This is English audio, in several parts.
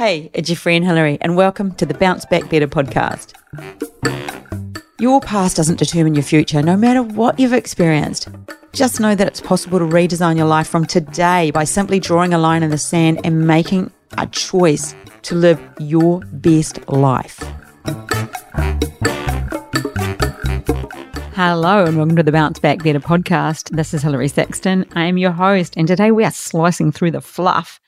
Hey, it's your friend Hilary, and welcome to the Bounce Back Better podcast. Your past doesn't determine your future, no matter what you've experienced. Just know that it's possible to redesign your life from today by simply drawing a line in the sand and making a choice to live your best life. Hello, and welcome to the Bounce Back Better podcast. This is Hilary Saxton. I am your host, and today we are slicing through the fluff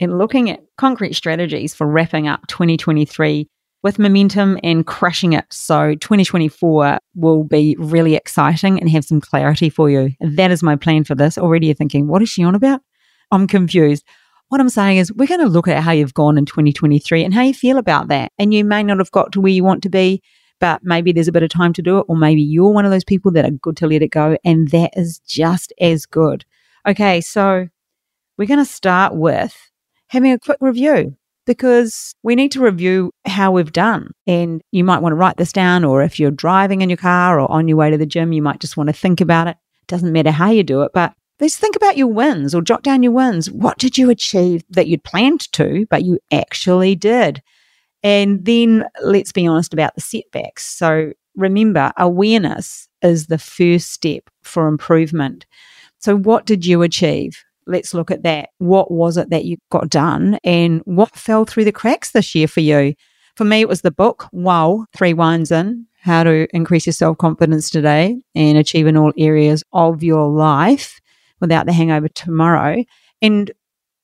and looking at concrete strategies for wrapping up 2023 with momentum and crushing it. So 2024 will be really exciting and have some clarity for you. That is my plan for this. Already you're thinking, what is she on about? I'm confused. What I'm saying is we're going to look at how you've gone in 2023 and how you feel about that. And you may not have got to where you want to be, but maybe there's a bit of time to do it. Or maybe you're one of those people that are good to let it go. And that is just as good. Okay. So we're going to start with having a quick review because we need to review how we've done. And you might want to write this down, or if you're driving in your car or on your way to the gym, you might just want to think about it. Doesn't matter how you do it, but let's think about your wins or jot down your wins. What did you achieve that you'd planned to, but you actually did? And then let's be honest about the setbacks. So remember, awareness is the first step for improvement. So, what did you achieve? Let's look at that. What was it that you got done and what fell through the cracks this year for you? For me, it was the book, Wow, Three Wines In How to Increase Your Self Confidence Today and Achieve in All Areas of Your Life Without the Hangover Tomorrow. And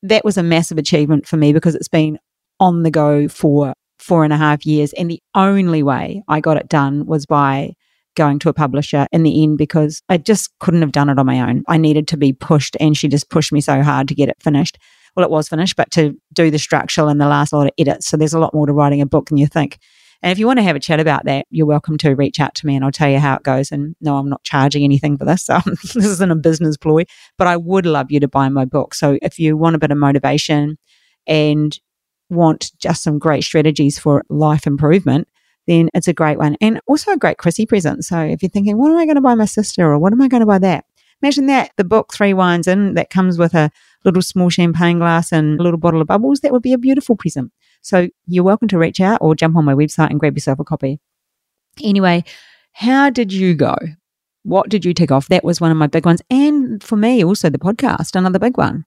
that was a massive achievement for me because it's been on the go for four and a half years. And the only way I got it done was by going to a publisher in the end because I just couldn't have done it on my own. I needed to be pushed, and she just pushed me so hard to get it finished. Well, it was finished, but to do the structural and the last lot of edits. So there's a lot more to writing a book than you think. And if you want to have a chat about that, you're welcome to reach out to me and I'll tell you how it goes. And no, I'm not charging anything for this. So this isn't a business ploy, but I would love you to buy my book. So if you want a bit of motivation and want just some great strategies for life improvement, then it's a great one. And also a great Chrissy present. So if you're thinking, what am I going to buy my sister or what am I going to buy that? Imagine that the book Three Wines In that comes with a little small champagne glass and a little bottle of bubbles. That would be a beautiful present. So you're welcome to reach out or jump on my website and grab yourself a copy. Anyway, how did you go? What did you tick off? That was one of my big ones. And for me, also the podcast, another big one.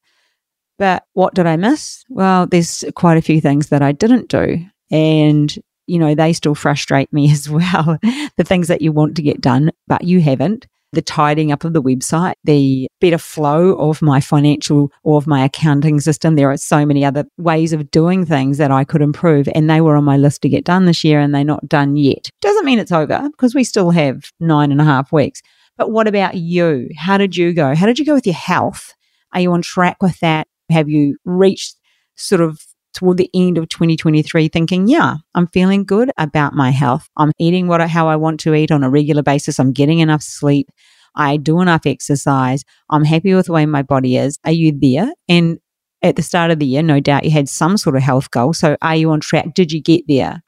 But what did I miss? Well, there's quite a few things that I didn't do. And you know, they still frustrate me as well. the things that you want to get done, but you haven't. The tidying up of the website, the better flow of my financial or of my accounting system. There are so many other ways of doing things that I could improve, and they were on my list to get done this year, and they're not done yet. Doesn't mean it's over because we still have nine and a half weeks. But what about you? How did you go? How did you go with your health? Are you on track with that? Have you reached sort of toward the end of 2023 thinking, yeah, I'm feeling good about my health. I'm eating what how I want to eat on a regular basis. I'm getting enough sleep. I do enough exercise. I'm happy with the way my body is. Are you there? And at the start of the year, no doubt you had some sort of health goal. So are you on track? Did you get there?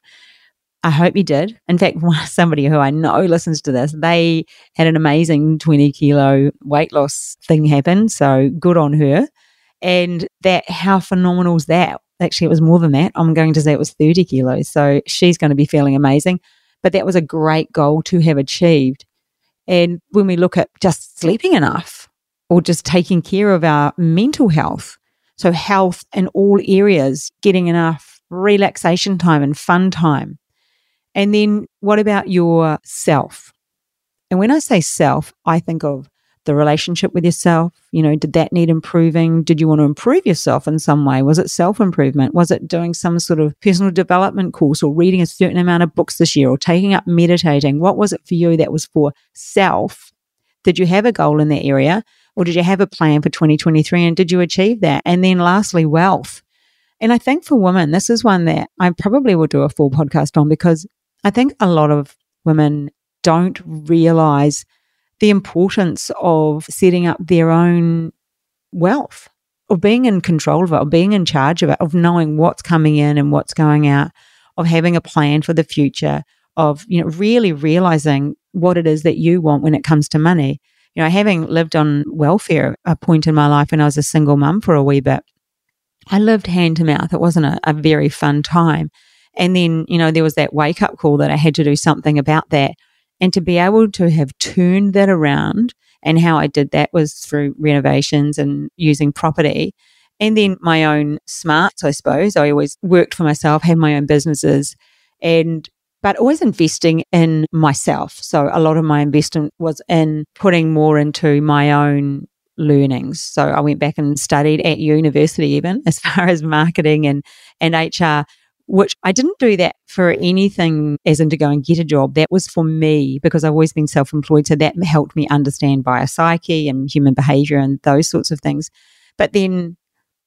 I hope you did. In fact, somebody who I know listens to this, they had an amazing 20 kilo weight loss thing happen. So good on her. And that, how phenomenal is that? Actually, it was more than that. I'm going to say it was 30 kilos. So she's going to be feeling amazing. But that was a great goal to have achieved. And when we look at just sleeping enough or just taking care of our mental health, so health in all areas, getting enough relaxation time and fun time. And then what about your self? And when I say self, I think of the relationship with yourself? You know, did that need improving? Did you want to improve yourself in some way? Was it self improvement? Was it doing some sort of personal development course or reading a certain amount of books this year or taking up meditating? What was it for you that was for self? Did you have a goal in that area or did you have a plan for 2023 and did you achieve that? And then lastly, wealth. And I think for women, this is one that I probably will do a full podcast on because I think a lot of women don't realize the importance of setting up their own wealth, of being in control of it, of being in charge of it, of knowing what's coming in and what's going out, of having a plan for the future, of you know really realizing what it is that you want when it comes to money. You know, having lived on welfare a point in my life when I was a single mum for a wee bit, I lived hand to mouth. It wasn't a, a very fun time. And then, you know, there was that wake up call that I had to do something about that. And to be able to have turned that around and how I did that was through renovations and using property. And then my own smarts, I suppose. I always worked for myself, had my own businesses, and but always investing in myself. So a lot of my investment was in putting more into my own learnings. So I went back and studied at university, even as far as marketing and, and HR, which I didn't do that for anything as in to go and get a job. That was for me because I've always been self employed. So that helped me understand biopsyche and human behavior and those sorts of things. But then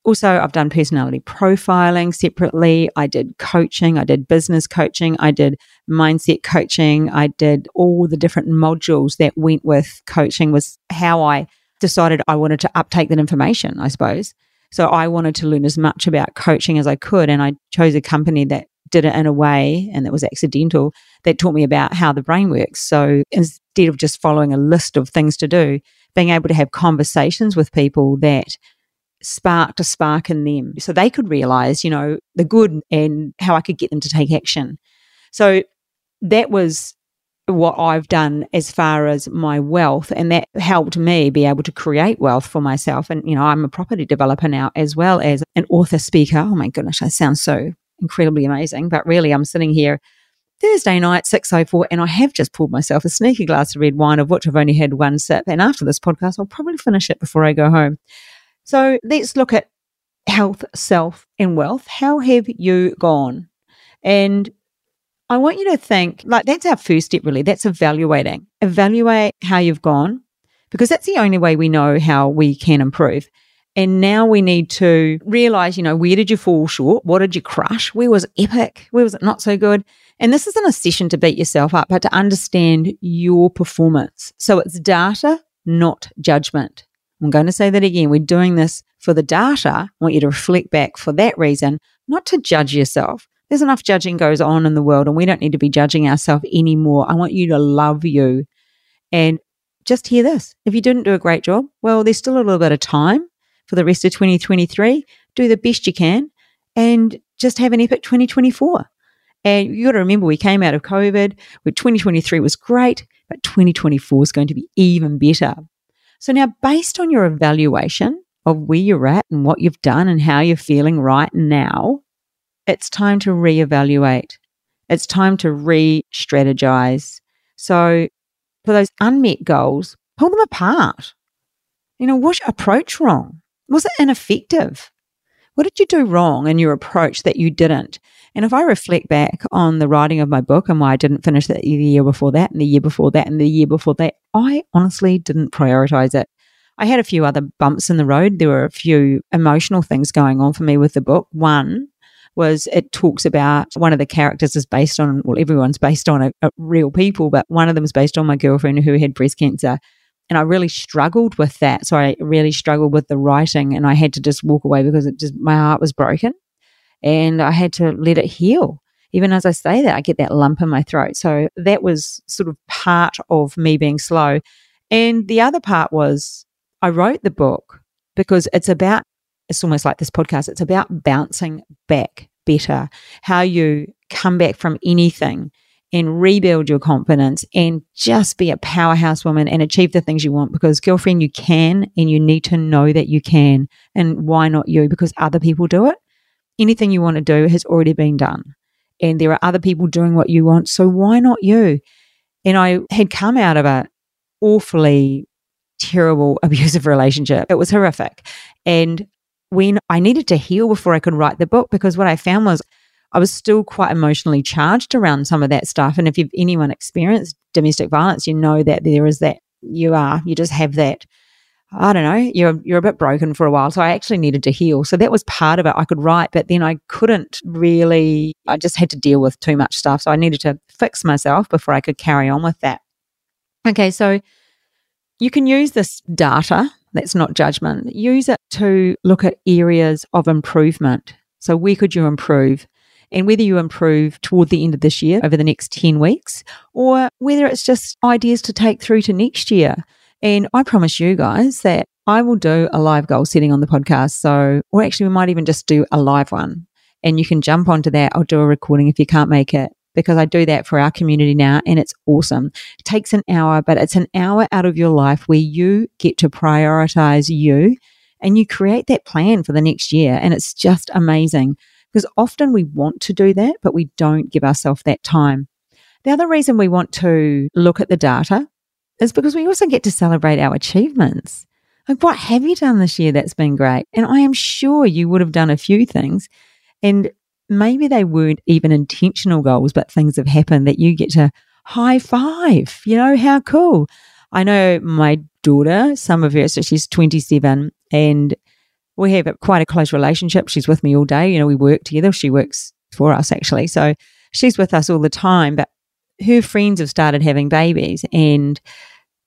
also, I've done personality profiling separately. I did coaching. I did business coaching. I did mindset coaching. I did all the different modules that went with coaching was how I decided I wanted to uptake that information, I suppose. So I wanted to learn as much about coaching as I could. And I chose a company that did it in a way, and that was accidental, that taught me about how the brain works. So instead of just following a list of things to do, being able to have conversations with people that sparked a spark in them so they could realize, you know, the good and how I could get them to take action. So that was what I've done as far as my wealth, and that helped me be able to create wealth for myself. And, you know, I'm a property developer now as well as an author speaker. Oh my goodness, that sounds so incredibly amazing. But really, I'm sitting here Thursday night, 6.04, and I have just pulled myself a sneaky glass of red wine, of which I've only had one sip. And after this podcast, I'll probably finish it before I go home. So let's look at health, self, and wealth. How have you gone? And I want you to think like that's our first step, really. That's evaluating. Evaluate how you've gone because that's the only way we know how we can improve. And now we need to realize, you know, where did you fall short? What did you crush? Where was epic? Where was it not so good? And this isn't a session to beat yourself up, but to understand your performance. So it's data, not judgment. I'm going to say that again. We're doing this for the data. I want you to reflect back for that reason, not to judge yourself. There's enough judging goes on in the world and we don't need to be judging ourselves anymore. I want you to love you. And just hear this. If you didn't do a great job, well, there's still a little bit of time for the rest of 2023. Do the best you can and just have an epic 2024. And you got to remember, we came out of COVID, where 2023 was great, but 2024 is going to be even better. So now, based on your evaluation of where you're at and what you've done and how you're feeling right now, it's time to reevaluate. It's time to re strategize. So, for those unmet goals, pull them apart. You know, was your approach wrong? Was it ineffective? What did you do wrong in your approach that you didn't? And if I reflect back on the writing of my book and why I didn't finish it the year before that, and the year before that, and the year before that, I honestly didn't prioritize it. I had a few other bumps in the road. There were a few emotional things going on for me with the book. One was it talks about one of the characters is based on, well, everyone's based on a, a real people, but one of them is based on my girlfriend who had breast cancer. And I really struggled with that. So I really struggled with the writing and I had to just walk away because it just, my heart was broken and I had to let it heal. Even as I say that, I get that lump in my throat. So that was sort of part of me being slow. And the other part was I wrote the book because it's about, it's almost like this podcast, it's about bouncing back better, how you come back from anything and rebuild your confidence and just be a powerhouse woman and achieve the things you want because girlfriend you can and you need to know that you can and why not you? Because other people do it. Anything you want to do has already been done and there are other people doing what you want so why not you? And i had come out of a awfully terrible abusive relationship. It was horrific. And when i needed to heal before i could write the book because what i found was I was still quite emotionally charged around some of that stuff. And if you've anyone experienced domestic violence, you know that there is that you are, you just have that. I don't know, you're you're a bit broken for a while. So I actually needed to heal. So that was part of it. I could write, but then I couldn't really I just had to deal with too much stuff. So I needed to fix myself before I could carry on with that. Okay, so you can use this data, that's not judgment, use it to look at areas of improvement. So where could you improve? and whether you improve toward the end of this year over the next 10 weeks or whether it's just ideas to take through to next year. And I promise you guys that I will do a live goal setting on the podcast. So, or actually, we might even just do a live one and you can jump onto that. I'll do a recording if you can't make it because I do that for our community now and it's awesome. It takes an hour, but it's an hour out of your life where you get to prioritize you and you create that plan for the next year. And it's just amazing because often we want to do that, but we don't give ourselves that time. The other reason we want to look at the data is because we also get to celebrate our achievements. Like, what have you done this year that's been great? And I am sure you would have done a few things. And maybe they weren't even intentional goals, but things have happened that you get to high five. You know, how cool. I know my daughter, some of her, so she's 27, and we have quite a close relationship. She's with me all day. You know, we work together. She works for us, actually. So she's with us all the time. But her friends have started having babies and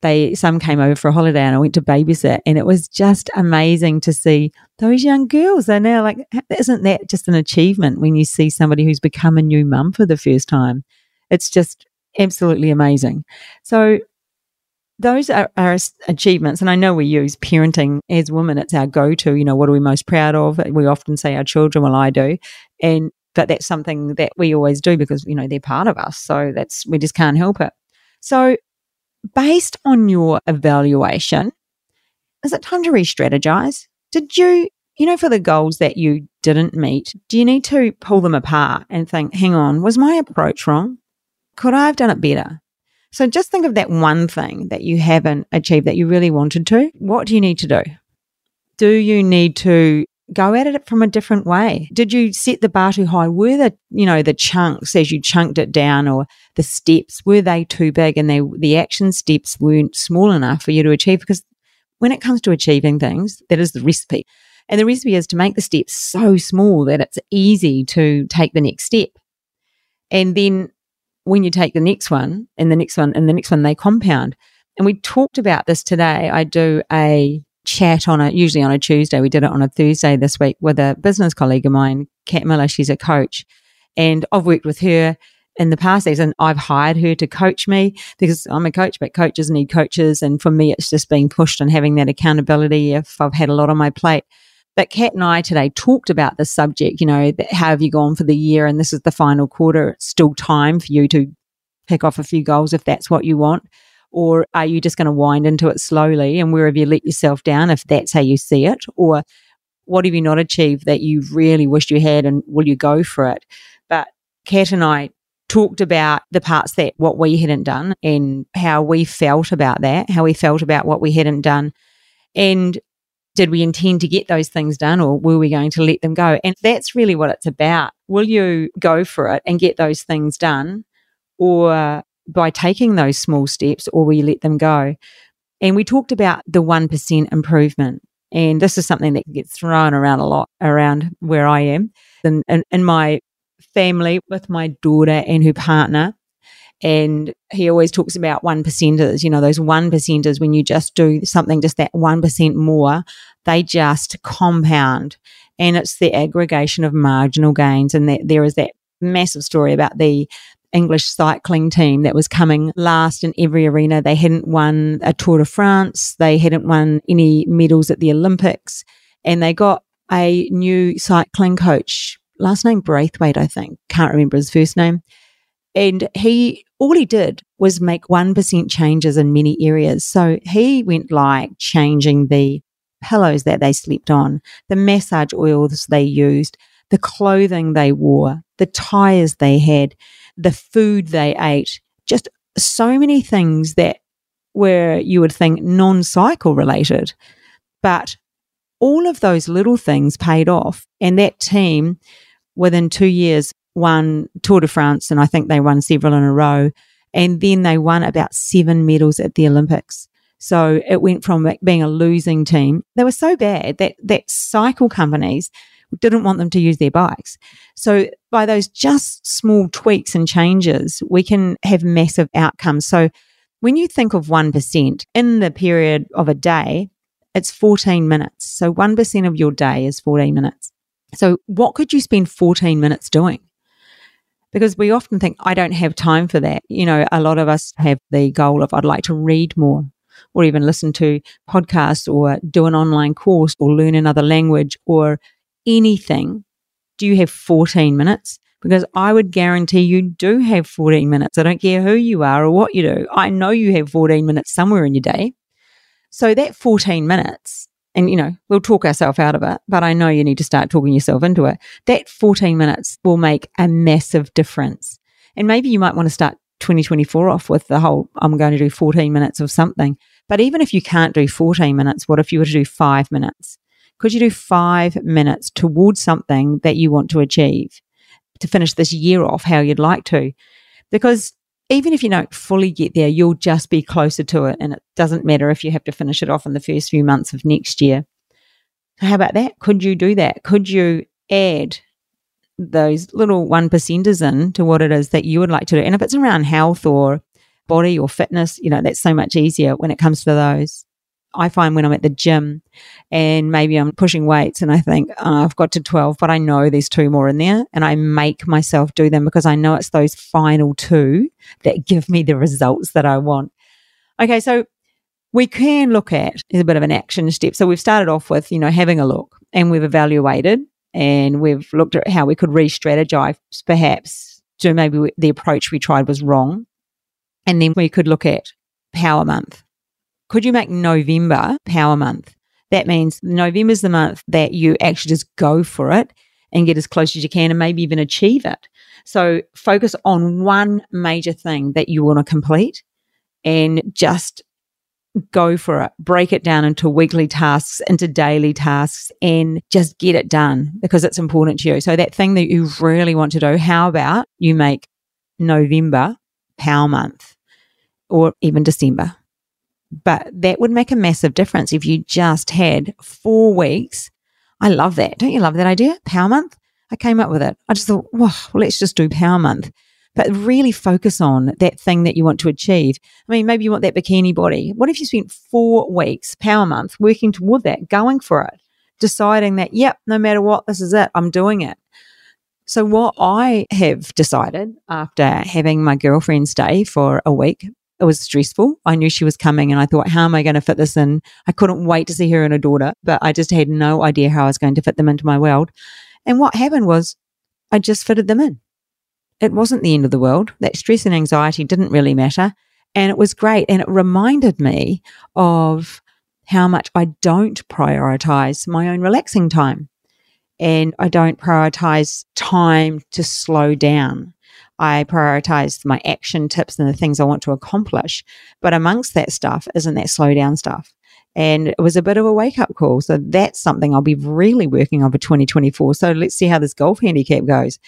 they some came over for a holiday and I went to babysit and it was just amazing to see those young girls. They're now like isn't that just an achievement when you see somebody who's become a new mum for the first time? It's just absolutely amazing. So those are, are achievements and I know we use parenting as women it's our go-to, you know, what are we most proud of? We often say our children, well I do. And but that's something that we always do because you know they're part of us so that's we just can't help it so based on your evaluation is it time to re-strategize? Did you you know for the goals that you didn't meet do you need to pull them apart and think hang on was my approach wrong? Could i have done it better? So just think of that one thing that you haven't achieved that you really wanted to. What do you need to do? Do you need to go at it from a different way? Did you set the bar too high? Were the, you know, the chunks as you chunked it down or the steps, were they too big and they, the action steps weren't small enough for you to achieve? Because when it comes to achieving things, that is the recipe. And the recipe is to make the steps so small that it's easy to take the next step. And then when you take the next one and the next one and the next one, they compound. And we talked about this today. I do a chat on it, usually on a Tuesday. We did it on a Thursday this week with a business colleague of mine, Kat Miller. She's a coach. And I've worked with her in the past season. I've hired her to coach me because I'm a coach, but coaches need coaches. And for me, it's just being pushed and having that accountability if I've had a lot on my plate. But Kat and I today talked about the subject, you know, how have you gone for the year? And this is the final quarter. It's still time for you to pick off a few goals if that's what you want. Or are you just going to wind into it slowly and where have you let yourself down if that's how you see it? Or what have you not achieved that you really wished you had and will you go for it? But Kat and I talked about the parts that what we hadn't done and how we felt about that, how we felt about what we hadn't done. And did we intend to get those things done or were we going to let them go? And that's really what it's about. Will you go for it and get those things done? Or by taking those small steps or will you let them go. And we talked about the 1% improvement. And this is something that gets thrown around a lot around where I am and in my family with my daughter and her partner. And he always talks about one percenters, you know, those one percenters, when you just do something just that 1% more, they just compound. And it's the aggregation of marginal gains. And that there is that massive story about the English cycling team that was coming last in every arena. They hadn't won a Tour de France. They hadn't won any medals at the Olympics. And they got a new cycling coach, last name Braithwaite, I think. Can't remember his first name. And he, all he did was make 1% changes in many areas. So he went like changing the pillows that they slept on, the massage oils they used, the clothing they wore, the tires they had the food they ate, just so many things that were, you would think, non cycle related. But all of those little things paid off. And that team, within two years, won Tour de France, and I think they won several in a row. And then they won about seven medals at the Olympics. So it went from being a losing team. They were so bad that, that cycle companies didn't want them to use their bikes. So by those just small tweaks and changes, we can have massive outcomes. So when you think of 1% in the period of a day, it's 14 minutes. So 1% of your day is 14 minutes. So what could you spend 14 minutes doing? Because we often think, I don't have time for that. You know, a lot of us have the goal of, I'd like to read more or even listen to podcasts or do an online course or learn another language or anything, do you have 14 minutes? Because I would guarantee you do have 14 minutes. I don't care who you are or what you do. I know you have 14 minutes somewhere in your day. So that 14 minutes, and you know, we'll talk ourselves out of it, but I know you need to start talking yourself into it. That 14 minutes will make a massive difference. And maybe you might want to start 2024 off with the whole, I'm going to do 14 minutes of something. But even if you can't do 14 minutes, what if you were to do five minutes? Could you do five minutes towards something that you want to achieve to finish this year off how you'd like to? Because even if you don't fully get there, you'll just be closer to it. And it doesn't matter if you have to finish it off in the first few months of next year. How about that? Could you do that? Could you add those little one percenters in to what it is that you would like to do? And if it's around health or body or fitness, you know, that's so much easier when it comes to those. I find when I'm at the gym and maybe I'm pushing weights and I think oh, I've got to 12, but I know there's two more in there and I make myself do them because I know it's those final two that give me the results that I want. Okay, so we can look at a bit of an action step. So we've started off with, you know, having a look and we've evaluated and we've looked at how we could re strategize perhaps. So maybe the approach we tried was wrong. And then we could look at power month could you make November Power Month? That means November is the month that you actually just go for it and get as close as you can and maybe even achieve it. So focus on one major thing that you want to complete and just go for it. Break it down into weekly tasks, into daily tasks, and just get it done because it's important to you. So that thing that you really want to do, how about you make November Power Month or even December? But that would make a massive difference if you just had four weeks. I love that. Don't you love that idea? Power month? I came up with it. I just thought, well, let's just do power month. But really focus on that thing that you want to achieve. I mean, maybe you want that bikini body. What if you spent four weeks, power month, working toward that, going for it, deciding that, yep, no matter what, this is it, I'm doing it. So, what I have decided after having my girlfriend stay for a week it was stressful. I knew she was coming and I thought, how am I going to fit this in? I couldn't wait to see her and her daughter, but I just had no idea how I was going to fit them into my world. And what happened was I just fitted them in. It wasn't the end of the world. That stress and anxiety didn't really matter. And it was great. And it reminded me of how much I don't prioritize my own relaxing time. And I don't prioritize time to slow down. I prioritize my action tips and the things I want to accomplish. But amongst that stuff isn't that slow down stuff. And it was a bit of a wake up call. So that's something I'll be really working on for 2024. So let's see how this golf handicap goes.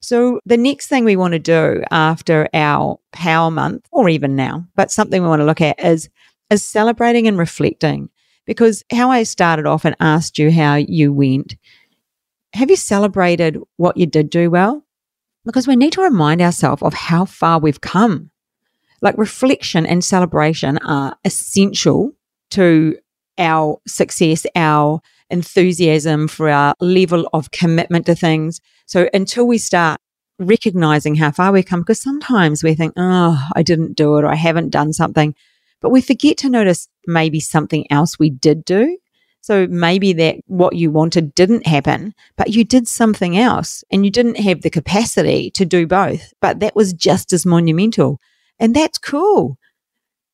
So the next thing we want to do after our power month or even now, but something we want to look at is is celebrating and reflecting. Because how I started off and asked you how you went, have you celebrated what you did do well? Because we need to remind ourselves of how far we've come. Like reflection and celebration are essential to our success, our enthusiasm, for our level of commitment to things. So until we start recognizing how far we've come, because sometimes we think, oh, I didn't do it or I haven't done something, but we forget to notice maybe something else we did do so maybe that what you wanted didn't happen, but you did something else and you didn't have the capacity to do both, but that was just as monumental. And that's cool.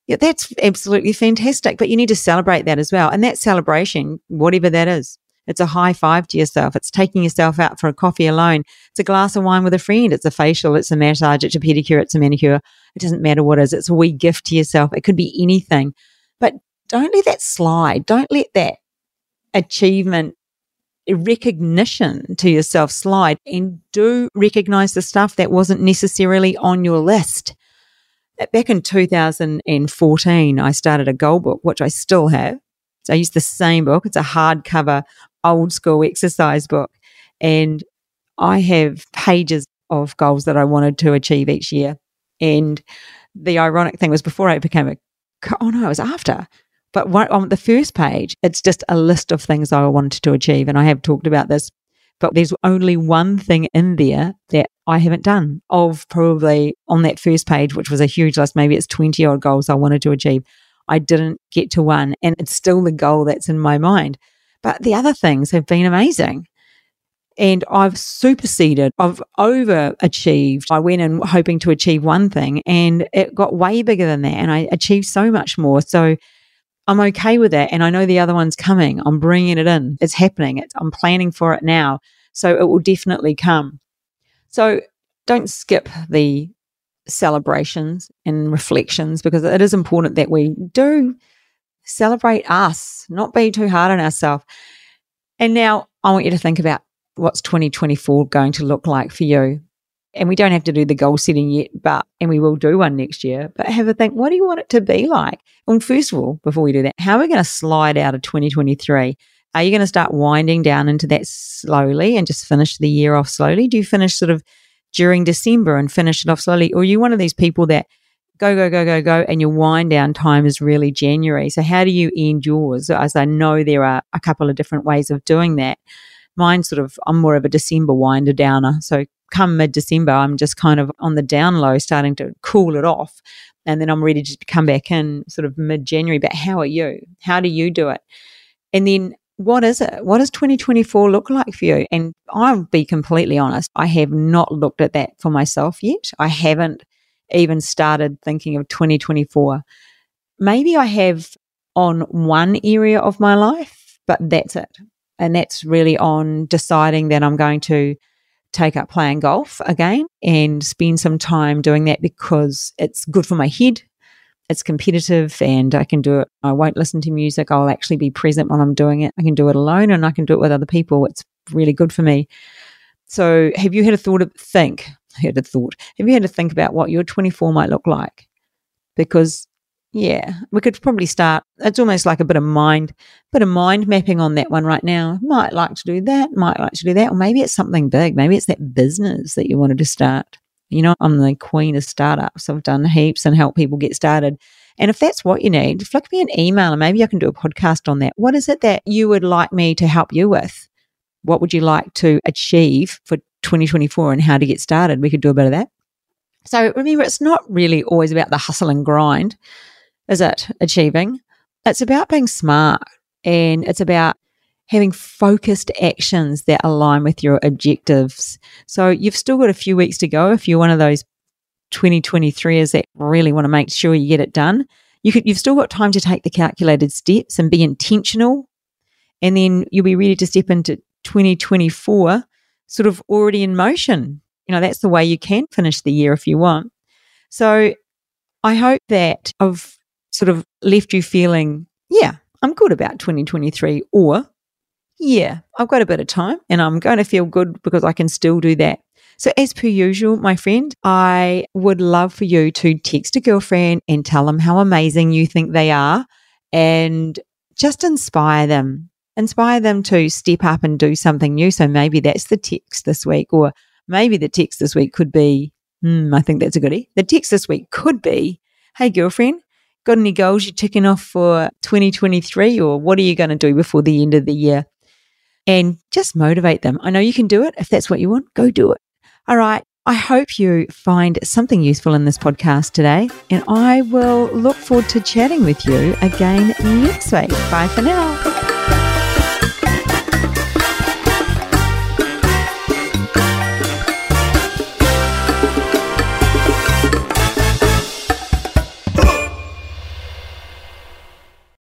Yeah, that's absolutely fantastic. But you need to celebrate that as well. And that celebration, whatever that is, it's a high five to yourself. It's taking yourself out for a coffee alone. It's a glass of wine with a friend. It's a facial. It's a massage. It's a pedicure. It's a manicure. It doesn't matter what it is. It's a wee gift to yourself. It could be anything. But don't let that slide. Don't let that achievement eh, recognition to yourself slide and do recognize the stuff that wasn't necessarily on your list. Back in 2014, I started a goal book, which I still have. So I use the same book. It's a hardcover, old school exercise book. And I have pages of goals that I wanted to achieve each year. And the ironic thing was before I became a, oh no, it was after. But on the first page, it's just a list of things I wanted to achieve. And I have talked about this, but there's only one thing in there that I haven't done of probably on that first page, which was a huge list. Maybe it's 20 odd goals I wanted to achieve. I didn't get to one and it's still the goal that's in my mind. But the other things have been amazing. And I've superseded, I've overachieved. I went in hoping to achieve one thing and it got way bigger than that. And I achieved so much more. So I'm okay with that. And I know the other one's coming. I'm bringing it in. It's happening. It's, I'm planning for it now. So it will definitely come. So don't skip the celebrations and reflections because it is important that we do celebrate us, not be too hard on ourselves. And now I want you to think about what's 2024 going to look like for you. And we don't have to do the goal setting yet, but, and we will do one next year, but have a think, what do you want it to be like? And first of all, before we do that, how are we going to slide out of 2023? Are you going to start winding down into that slowly and just finish the year off slowly? Do you finish sort of during December and finish it off slowly? Or are you one of these people that go, go, go, go, go, and your wind down time is really January? So, how do you end yours? As I know there are a couple of different ways of doing that. Mine sort of, I'm more of a December winder downer. So come mid December, I'm just kind of on the down low, starting to cool it off. And then I'm ready to come back in sort of mid January. But how are you? How do you do it? And then what is it? What does 2024 look like for you? And I'll be completely honest, I have not looked at that for myself yet. I haven't even started thinking of 2024. Maybe I have on one area of my life, but that's it. And that's really on deciding that I'm going to take up playing golf again and spend some time doing that because it's good for my head. It's competitive and I can do it. I won't listen to music. I'll actually be present when I'm doing it. I can do it alone and I can do it with other people. It's really good for me. So, have you had a thought of think? Had a thought. Have you had to think about what your 24 might look like? Because yeah, we could probably start. It's almost like a bit of mind, bit of mind mapping on that one right now. Might like to do that, might like to do that, or maybe it's something big. Maybe it's that business that you wanted to start. You know, I'm the queen of startups. I've done heaps and help people get started. And if that's what you need, flick me an email and maybe I can do a podcast on that. What is it that you would like me to help you with? What would you like to achieve for 2024 and how to get started? We could do a bit of that. So remember, it's not really always about the hustle and grind is it achieving? It's about being smart and it's about having focused actions that align with your objectives. So you've still got a few weeks to go if you're one of those 2023ers that really want to make sure you get it done. You could, you've still got time to take the calculated steps and be intentional. And then you'll be ready to step into 2024 sort of already in motion. You know, that's the way you can finish the year if you want. So I hope that I've sort of left you feeling, yeah, I'm good about 2023, or yeah, I've got a bit of time and I'm going to feel good because I can still do that. So, as per usual, my friend, I would love for you to text a girlfriend and tell them how amazing you think they are and just inspire them. Inspire them to step up and do something new. So, maybe that's the text this week, or maybe the text this week could be, hmm, I think that's a goodie. The text this week could be, hey, girlfriend, got any goals you're ticking off for 2023 or what are you going to do before the end of the year? And just motivate them. I know you can do it. If that's what you want, go do it. All right. I hope you find something useful in this podcast today, and I will look forward to chatting with you again next week. Bye for now.